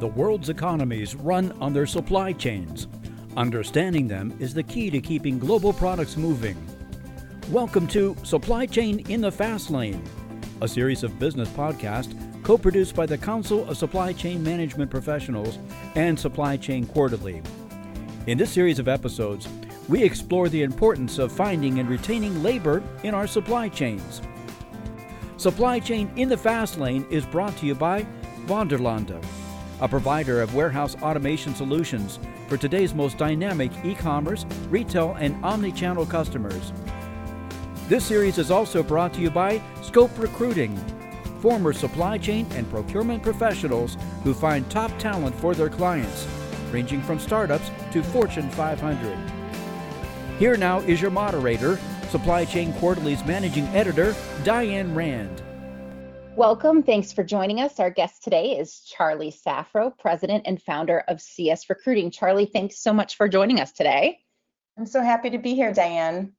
The world's economies run on their supply chains. Understanding them is the key to keeping global products moving. Welcome to Supply Chain in the Fast Lane, a series of business podcasts co produced by the Council of Supply Chain Management Professionals and Supply Chain Quarterly. In this series of episodes, we explore the importance of finding and retaining labor in our supply chains. Supply Chain in the Fast Lane is brought to you by Vanderlande, a provider of warehouse automation solutions for today's most dynamic e commerce, retail, and omni channel customers. This series is also brought to you by Scope Recruiting, former supply chain and procurement professionals who find top talent for their clients, ranging from startups to Fortune 500. Here now is your moderator, Supply Chain Quarterly's managing editor, Diane Rand. Welcome. Thanks for joining us. Our guest today is Charlie Saffro, president and founder of CS Recruiting. Charlie, thanks so much for joining us today. I'm so happy to be here, Diane.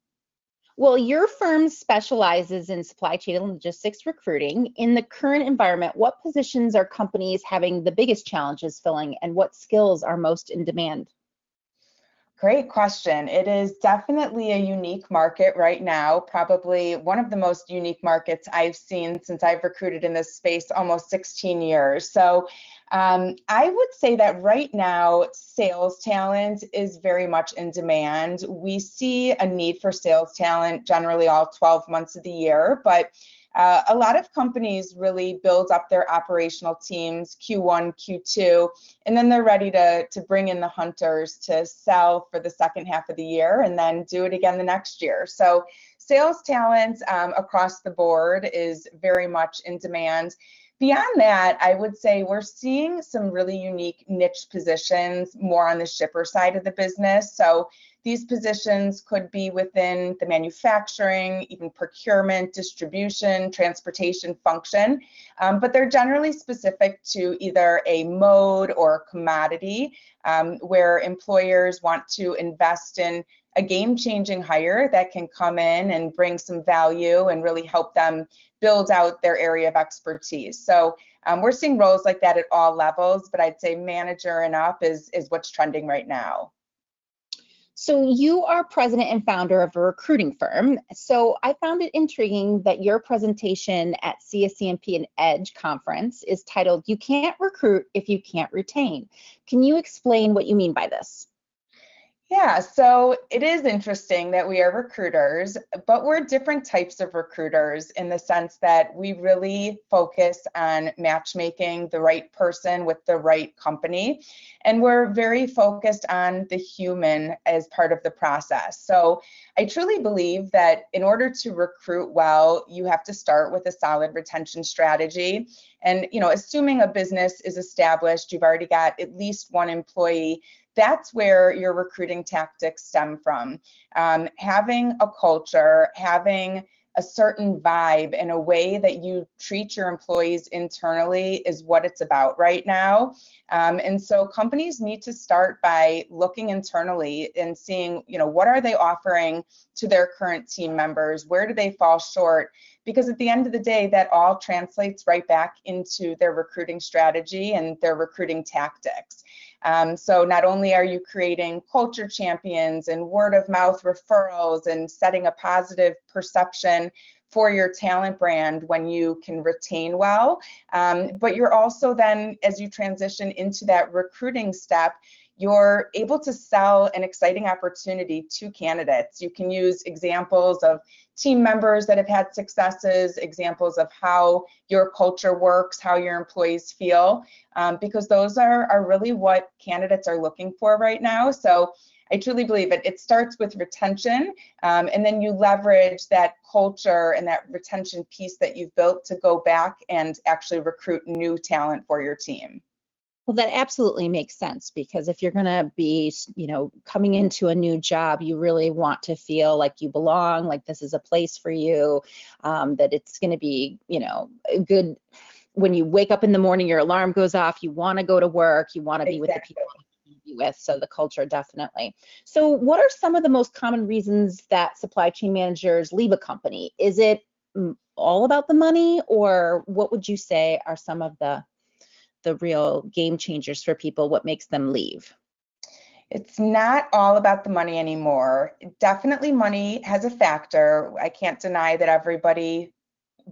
Well, your firm specializes in supply chain and logistics recruiting. In the current environment, what positions are companies having the biggest challenges filling and what skills are most in demand? Great question. It is definitely a unique market right now, probably one of the most unique markets I've seen since I've recruited in this space almost 16 years. So um, I would say that right now, sales talent is very much in demand. We see a need for sales talent generally all 12 months of the year, but uh, a lot of companies really build up their operational teams Q1, Q2, and then they're ready to, to bring in the hunters to sell for the second half of the year and then do it again the next year. So sales talent um, across the board is very much in demand. Beyond that, I would say we're seeing some really unique niche positions more on the shipper side of the business. So these positions could be within the manufacturing, even procurement, distribution, transportation function, um, but they're generally specific to either a mode or a commodity um, where employers want to invest in a game changing hire that can come in and bring some value and really help them build out their area of expertise. So um, we're seeing roles like that at all levels, but I'd say manager and up is, is what's trending right now. So you are president and founder of a recruiting firm. So I found it intriguing that your presentation at CSCMP and Edge conference is titled "You Can't Recruit If You Can't Retain." Can you explain what you mean by this? Yeah, so it is interesting that we are recruiters, but we're different types of recruiters in the sense that we really focus on matchmaking the right person with the right company. And we're very focused on the human as part of the process. So I truly believe that in order to recruit well, you have to start with a solid retention strategy. And, you know, assuming a business is established, you've already got at least one employee that's where your recruiting tactics stem from. Um, having a culture, having a certain vibe and a way that you treat your employees internally is what it's about right now. Um, and so companies need to start by looking internally and seeing, you know, what are they offering to their current team members? Where do they fall short? Because at the end of the day, that all translates right back into their recruiting strategy and their recruiting tactics. Um, so not only are you creating culture champions and word of mouth referrals and setting a positive perception for your talent brand when you can retain well, um, but you're also then, as you transition into that recruiting step, you're able to sell an exciting opportunity to candidates. You can use examples of team members that have had successes, examples of how your culture works, how your employees feel, um, because those are, are really what candidates are looking for right now. So I truly believe it. It starts with retention, um, and then you leverage that culture and that retention piece that you've built to go back and actually recruit new talent for your team. Well, that absolutely makes sense because if you're going to be, you know, coming into a new job, you really want to feel like you belong, like this is a place for you, um, that it's going to be, you know, good. When you wake up in the morning, your alarm goes off, you want to go to work, you want to be exactly. with the people you with. So the culture definitely. So what are some of the most common reasons that supply chain managers leave a company? Is it mm, all about the money or what would you say are some of the the real game changers for people? What makes them leave? It's not all about the money anymore. Definitely, money has a factor. I can't deny that everybody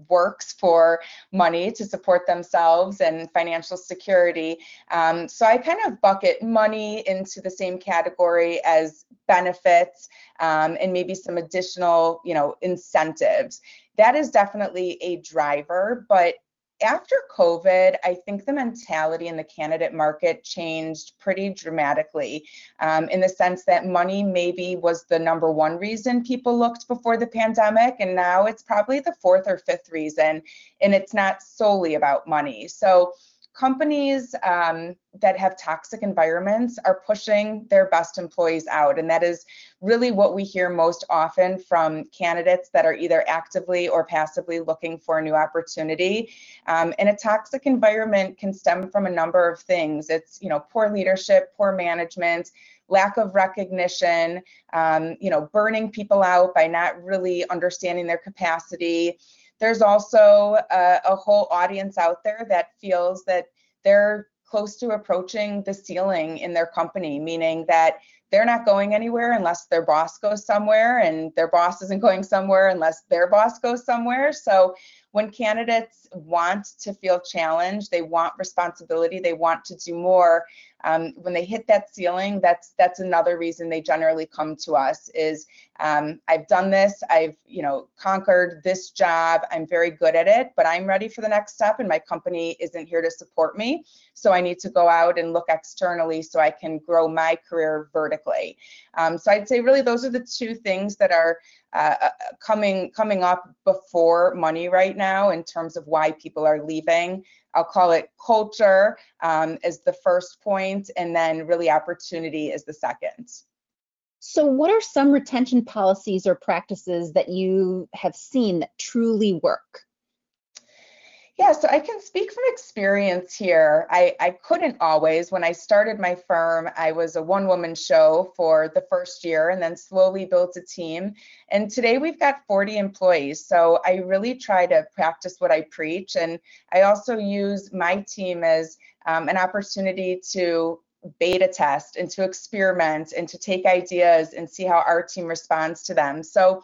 works for money to support themselves and financial security. Um, so I kind of bucket money into the same category as benefits um, and maybe some additional, you know, incentives. That is definitely a driver, but after COVID, I think the mentality in the candidate market changed pretty dramatically um, in the sense that money maybe was the number one reason people looked before the pandemic, and now it's probably the fourth or fifth reason, and it's not solely about money. So companies um, that have toxic environments are pushing their best employees out. And that is really what we hear most often from candidates that are either actively or passively looking for a new opportunity. Um, and a toxic environment can stem from a number of things. It's, you know, poor leadership, poor management, lack of recognition, um, you know, burning people out by not really understanding their capacity. There's also a, a whole audience out there that feels that they're close to approaching the ceiling in their company, meaning that they're not going anywhere unless their boss goes somewhere, and their boss isn't going somewhere unless their boss goes somewhere. So when candidates want to feel challenged, they want responsibility, they want to do more, um, when they hit that ceiling, that's that's another reason they generally come to us is um, I've done this, I've you know conquered this job, I'm very good at it, but I'm ready for the next step, and my company isn't here to support me, so I need to go out and look externally so I can grow my career vertically. Um, so I'd say really those are the two things that are uh, uh coming coming up before money right now in terms of why people are leaving. I'll call it culture um, as the first point, and then really opportunity is the second. So, what are some retention policies or practices that you have seen that truly work? Yeah, so I can speak from experience here. I, I couldn't always. When I started my firm, I was a one woman show for the first year and then slowly built a team. And today we've got 40 employees. So I really try to practice what I preach. And I also use my team as um, an opportunity to beta test and to experiment and to take ideas and see how our team responds to them. So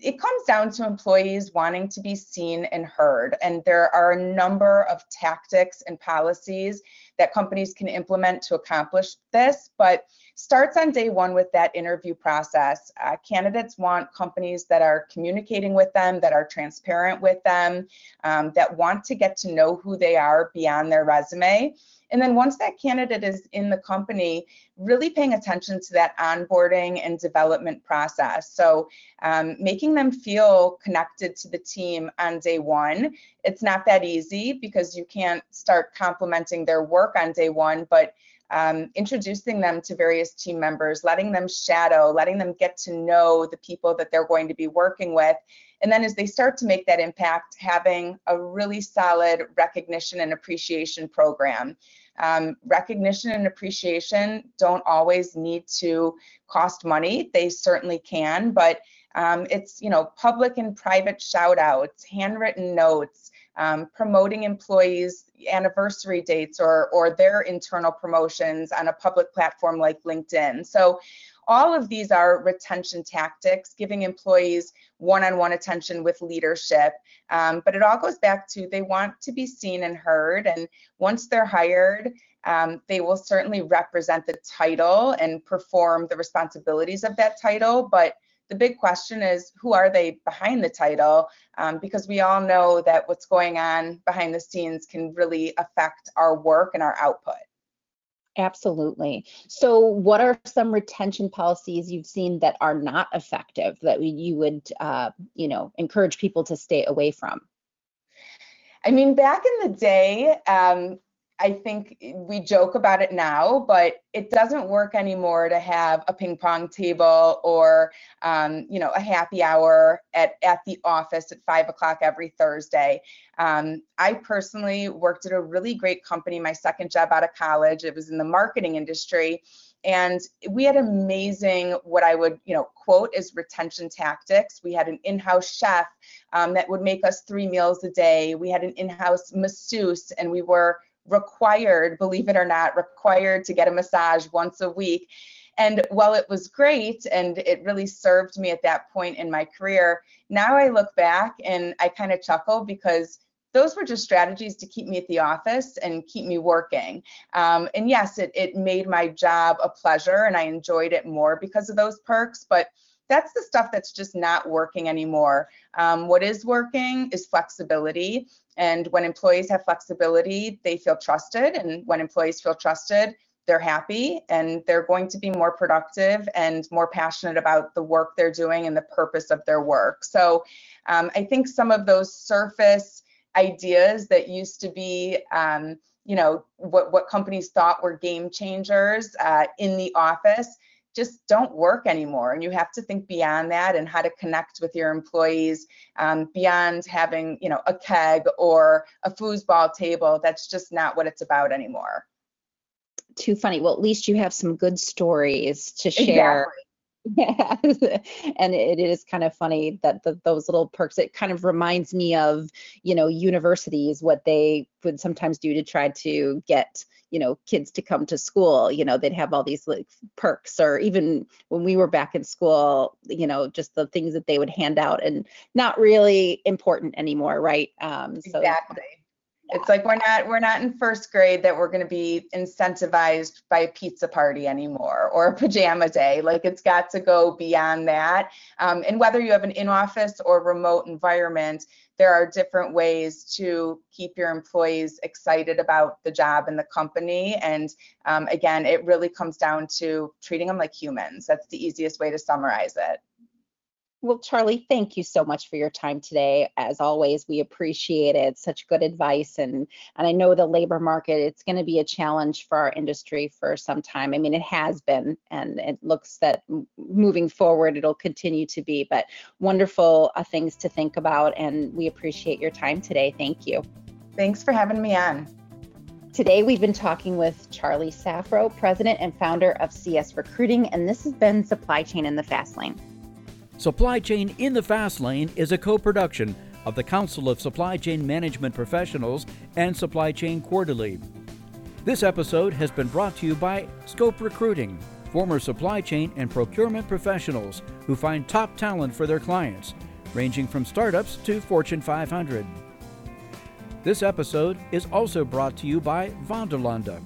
it comes down to employees wanting to be seen and heard. And there are a number of tactics and policies that companies can implement to accomplish this, but starts on day one with that interview process. Uh, candidates want companies that are communicating with them, that are transparent with them, um, that want to get to know who they are beyond their resume. And then once that candidate is in the company, really paying attention to that onboarding and development process. So um, making them feel connected to the team on day one. It's not that easy because you can't start complimenting their work on day one, but um, introducing them to various team members, letting them shadow, letting them get to know the people that they're going to be working with. And then as they start to make that impact, having a really solid recognition and appreciation program. Um, recognition and appreciation don't always need to cost money. They certainly can, but um, it's you know public and private shout outs, handwritten notes, um, promoting employees anniversary dates or or their internal promotions on a public platform like LinkedIn. So all of these are retention tactics, giving employees one-on-one attention with leadership. Um, but it all goes back to they want to be seen and heard. And once they're hired, um, they will certainly represent the title and perform the responsibilities of that title. But the big question is who are they behind the title? Um, because we all know that what's going on behind the scenes can really affect our work and our output. Absolutely. So, what are some retention policies you've seen that are not effective that you would, uh, you know, encourage people to stay away from? I mean, back in the day, um, I think we joke about it now, but it doesn't work anymore to have a ping pong table or, um, you know, a happy hour at, at the office at five o'clock every Thursday. Um, I personally worked at a really great company, my second job out of college. It was in the marketing industry. And we had amazing, what I would, you know, quote as retention tactics. We had an in-house chef um, that would make us three meals a day. We had an in-house masseuse, and we were required, believe it or not, required to get a massage once a week. And while it was great and it really served me at that point in my career, now I look back and I kind of chuckle because those were just strategies to keep me at the office and keep me working. Um, and yes, it, it made my job a pleasure and I enjoyed it more because of those perks. But that's the stuff that's just not working anymore. Um, what is working is flexibility. And when employees have flexibility, they feel trusted. And when employees feel trusted, they're happy and they're going to be more productive and more passionate about the work they're doing and the purpose of their work. So um, I think some of those surface ideas that used to be um, you know what what companies thought were game changers uh, in the office just don't work anymore. And you have to think beyond that and how to connect with your employees um, beyond having you know a keg or a foosball table. That's just not what it's about anymore. Too funny. Well at least you have some good stories to share. Exactly. Yeah, and it is kind of funny that the, those little perks. It kind of reminds me of, you know, universities what they would sometimes do to try to get, you know, kids to come to school. You know, they'd have all these like perks, or even when we were back in school, you know, just the things that they would hand out, and not really important anymore, right? Um, so exactly. It's like we're not we're not in first grade that we're going to be incentivized by a pizza party anymore or a pajama day. Like it's got to go beyond that. Um, and whether you have an in-office or remote environment, there are different ways to keep your employees excited about the job and the company. And um, again, it really comes down to treating them like humans. That's the easiest way to summarize it. Well, Charlie, thank you so much for your time today. As always, we appreciate it. Such good advice, and and I know the labor market it's going to be a challenge for our industry for some time. I mean, it has been, and it looks that moving forward it'll continue to be. But wonderful uh, things to think about, and we appreciate your time today. Thank you. Thanks for having me on. Today, we've been talking with Charlie Saffro, president and founder of CS Recruiting, and this has been Supply Chain in the Fast Lane. Supply Chain in the Fast Lane is a co production of the Council of Supply Chain Management Professionals and Supply Chain Quarterly. This episode has been brought to you by Scope Recruiting, former supply chain and procurement professionals who find top talent for their clients, ranging from startups to Fortune 500. This episode is also brought to you by Vanderlande,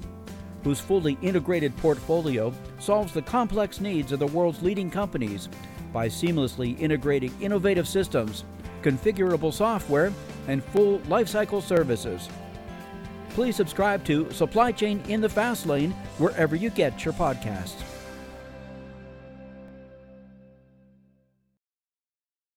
whose fully integrated portfolio solves the complex needs of the world's leading companies by seamlessly integrating innovative systems, configurable software, and full lifecycle services. Please subscribe to Supply Chain in the Fast Lane wherever you get your podcasts.